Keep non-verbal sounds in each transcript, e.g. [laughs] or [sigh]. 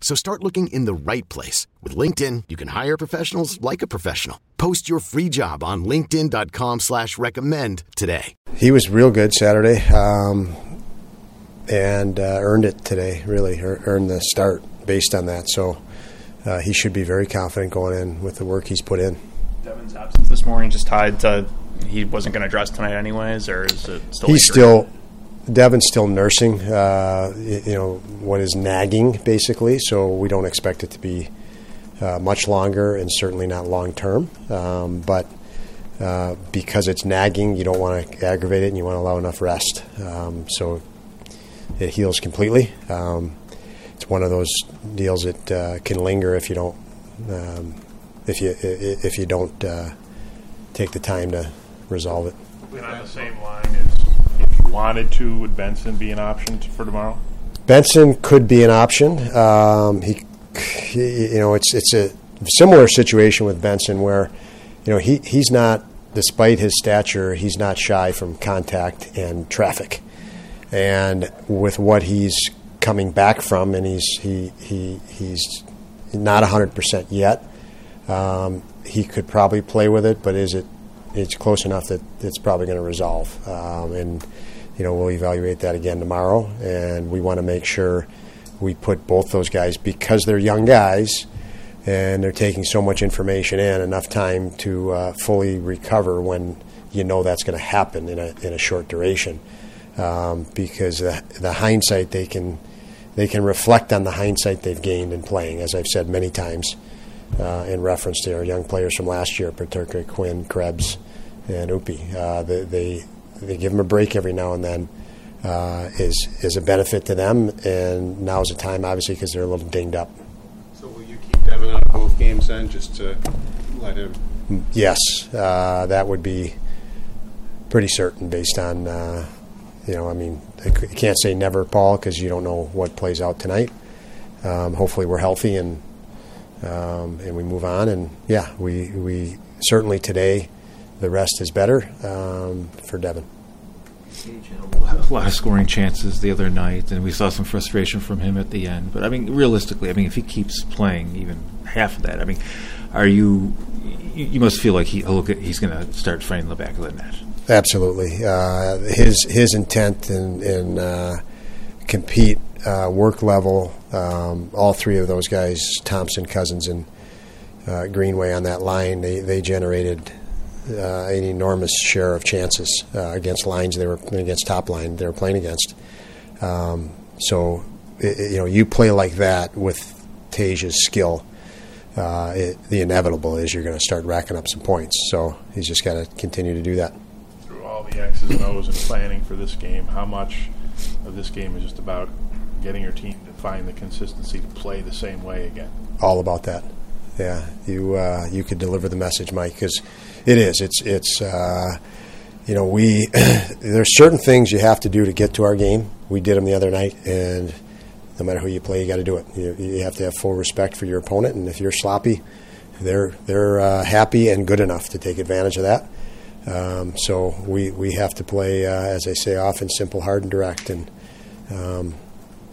So start looking in the right place. With LinkedIn, you can hire professionals like a professional. Post your free job on linkedin.com slash recommend today. He was real good Saturday um, and uh, earned it today, really, earned the start based on that. So uh, he should be very confident going in with the work he's put in. Devon's absence this morning just tied to he wasn't going to dress tonight anyways, or is it still? He's still Devon's still nursing, uh, you know, what is nagging basically. So we don't expect it to be uh, much longer, and certainly not long term. Um, but uh, because it's nagging, you don't want to aggravate it, and you want to allow enough rest. Um, so it heals completely. Um, it's one of those deals that uh, can linger if you don't um, if you if you don't uh, take the time to resolve it. On the same wanted to, would Benson be an option for tomorrow? Benson could be an option. Um, he, he, you know, it's it's a similar situation with Benson where, you know, he he's not, despite his stature, he's not shy from contact and traffic, and with what he's coming back from, and he's he he he's not hundred percent yet. Um, he could probably play with it, but is it? It's close enough that it's probably going to resolve, um, and you know, we'll evaluate that again tomorrow, and we want to make sure we put both those guys because they're young guys and they're taking so much information in, enough time to uh, fully recover when you know that's going to happen in a in a short duration. Um, because the, the hindsight they can they can reflect on the hindsight they've gained in playing, as I've said many times uh, in reference to our young players from last year, particularly Quinn, Krebs, and Upi. Uh, they, they they give them a break every now and then uh, is is a benefit to them. And now is the time, obviously, because they're a little dinged up. So will you keep Devon out of both games then, just to let him? Yes, uh, that would be pretty certain based on. Uh, you know, I mean, I can't say never, Paul, because you don't know what plays out tonight. Um, hopefully, we're healthy and um, and we move on. And yeah, we we certainly today the rest is better um, for Devon. A lot of scoring chances the other night, and we saw some frustration from him at the end. But I mean, realistically, I mean, if he keeps playing even half of that, I mean, are you? You must feel like he look at, he's going to start finding the back of the net. Absolutely, uh, his his intent and in, in uh, compete uh, work level. Um, all three of those guys, Thompson, Cousins, and uh, Greenway on that line, they they generated uh, an enormous share of chances uh, against lines they were against top line they were playing against. Um, so it, you know you play like that with Tage's skill. Uh, it, the inevitable is you're going to start racking up some points. So he's just got to continue to do that. Through all the X's and O's and planning for this game, how much of this game is just about getting your team to find the consistency to play the same way again? All about that. Yeah, you uh, you could deliver the message, Mike, because it is. It's it's uh, you know we [clears throat] there's certain things you have to do to get to our game. We did them the other night, and no matter who you play, you got to do it. You, you, have to have full respect for your opponent, and if you're sloppy, they're they're uh, happy and good enough to take advantage of that. Um, so we, we have to play, uh, as I say often, simple, hard, and direct, and um,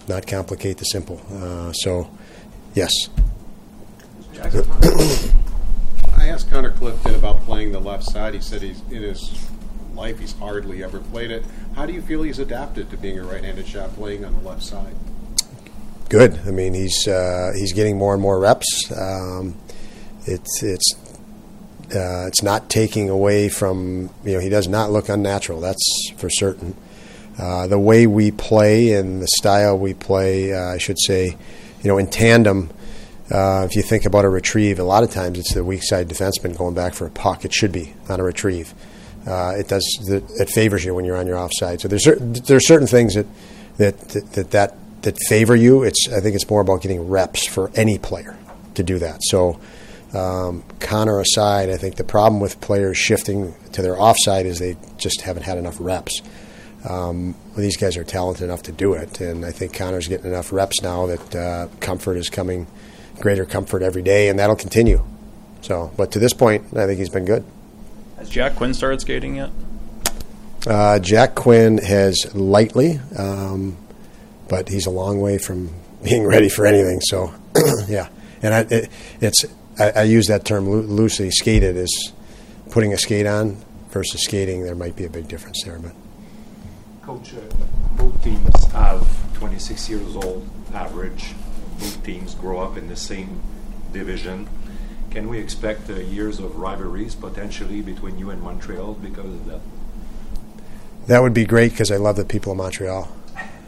not complicate the simple. Uh, so, yes. I asked Connor Clifton about playing the left side. He said he's in his life he's hardly ever played it. How do you feel he's adapted to being a right-handed shot playing on the left side? Good. I mean, he's uh, he's getting more and more reps. Um, it's it's uh, it's not taking away from you know he does not look unnatural. That's for certain. Uh, the way we play and the style we play, uh, I should say, you know, in tandem. Uh, if you think about a retrieve, a lot of times it's the weak side defenseman going back for a puck. It should be on a retrieve. Uh, it does. It favors you when you're on your offside. So there's there's certain things that that that that that favor you. It's I think it's more about getting reps for any player to do that. So. Um, Connor aside, I think the problem with players shifting to their offside is they just haven't had enough reps. Um, these guys are talented enough to do it, and I think Connor's getting enough reps now that uh, comfort is coming, greater comfort every day, and that'll continue. So, but to this point, I think he's been good. Has Jack Quinn started skating yet? Uh, Jack Quinn has lightly, um, but he's a long way from [laughs] being ready for anything. So, [clears throat] yeah, and I, it, it's I, I, use that term lo- loosely. Skated is putting a skate on versus skating. There might be a big difference there, but. Coach, uh, both teams have 26 years old average. Both teams grow up in the same division. Can we expect uh, years of rivalries potentially between you and Montreal because of that? That would be great because I love the people of Montreal.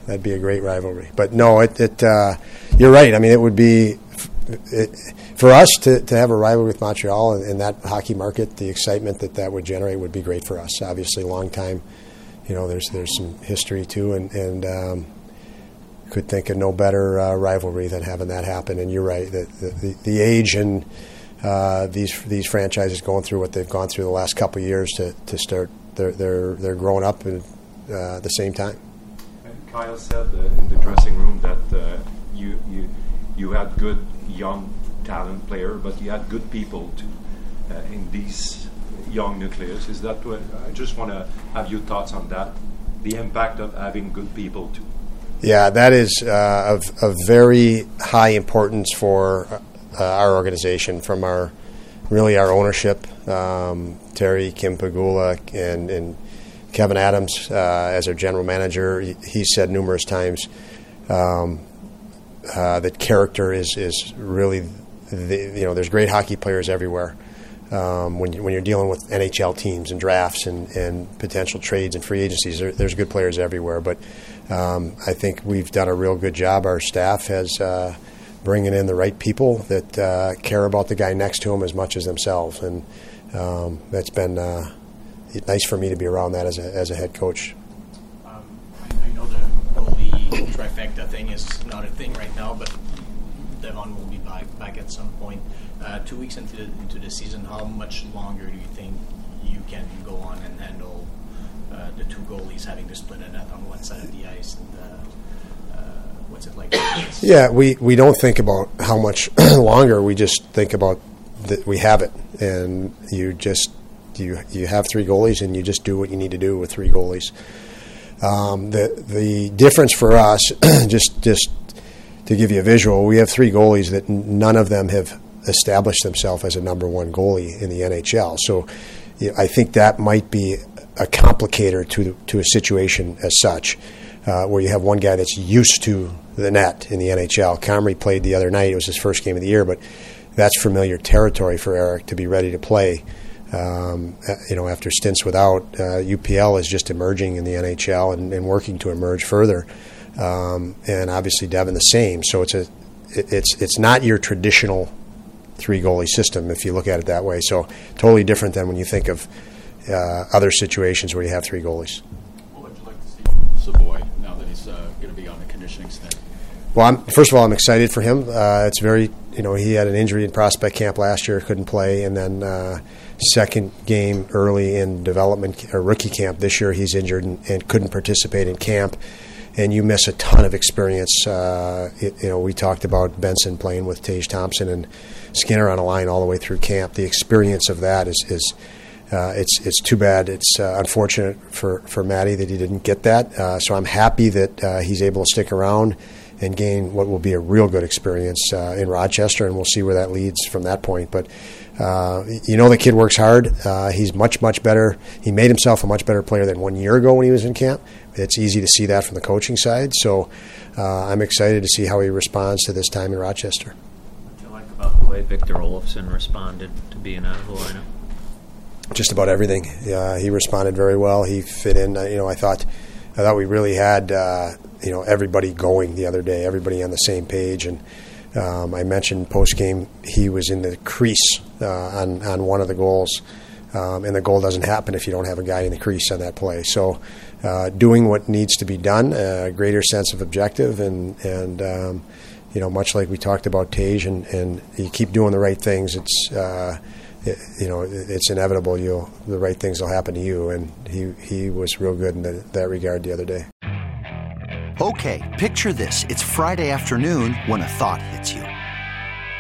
That'd be a great rivalry. But no, it, it uh, you're right. I mean, it would be it, for us to, to have a rivalry with Montreal in, in, that hockey market. The excitement that that would generate would be great for us. Obviously, long time. You know, there's there's some history too, and and um, could think of no better uh, rivalry than having that happen. And you're right. The the, the age and uh, these these franchises going through what they've gone through the last couple years to, to start they're they're they're growing up at uh, the same time. And Kyle said in the dressing room that uh, you you you had good young talent player, but you had good people too uh, in these young nucleus. Is that what I just want to have your thoughts on that? The impact of having good people too. Yeah, that is uh, of, of very high importance for uh, our organization, from our really our ownership, um, Terry Kim Pegula and, and Kevin Adams uh, as our general manager. He, he said numerous times um, uh, that character is is really the, you know there's great hockey players everywhere. Um, when, you, when you're dealing with NHL teams and drafts and, and potential trades and free agencies, there, there's good players everywhere. But um, I think we've done a real good job. Our staff has uh, bringing in the right people that uh, care about the guy next to them as much as themselves, and um, that's been uh, nice for me to be around that as a, as a head coach. Um, I, know the goalie trifecta thing is not a thing right now, but Devon will be back, back at some point. Uh, two weeks into the, into the season, how much longer do you think you can go on and handle uh, the two goalies having to split a net on one side of the ice? And, uh, what's it like? Yeah, we, we don't think about how much [clears throat] longer. We just think about that we have it, and you just you you have three goalies, and you just do what you need to do with three goalies. Um, the the difference for us, [clears throat] just just to give you a visual, we have three goalies that none of them have established themselves as a number one goalie in the NHL. So I think that might be a complicator to to a situation as such uh, where you have one guy that's used to the net in the NHL. Comrie played the other night; it was his first game of the year, but that's familiar territory for Eric to be ready to play. Um, you know, after stints without, uh, UPL is just emerging in the NHL and, and working to emerge further. Um, and obviously Devon the same. So it's a it's it's not your traditional three goalie system if you look at it that way. So totally different than when you think of uh, other situations where you have three goalies. Well, would you like to see Savoie now that he's uh, going to be on the conditioning stint? Well, I'm, first of all, I'm excited for him. Uh, it's very, you know, he had an injury in prospect camp last year, couldn't play, and then uh, second game early in development or rookie camp this year, he's injured and, and couldn't participate in camp. And you miss a ton of experience. Uh, it, you know, we talked about Benson playing with Tage Thompson and Skinner on a line all the way through camp. The experience of that is, is uh, it's it's too bad. It's uh, unfortunate for for Matty that he didn't get that. Uh, so I'm happy that uh, he's able to stick around and gain what will be a real good experience uh, in Rochester, and we'll see where that leads from that point. But uh, you know, the kid works hard. he's much much better. He made himself a much better player than one year ago when he was in camp. It's easy to see that from the coaching side. So I'm excited to see how he responds to this time in Rochester. What do you like about the way Victor Olofsson responded to being out of the lineup? just about everything. Uh, he responded very well. He fit in. Uh, you know, I thought, I thought we really had, uh, you know, everybody going the other day, everybody on the same page. And um, I mentioned post game, he was in the crease uh, on on one of the goals, um, and the goal doesn't happen if you don't have a guy in the crease on that play. So, uh, doing what needs to be done, a greater sense of objective, and and um, you know, much like we talked about Tage, and, and you keep doing the right things. It's uh, it, you know, it's inevitable. You'll the right things will happen to you, and he he was real good in the, that regard the other day. Okay, picture this: it's Friday afternoon when a thought hits you.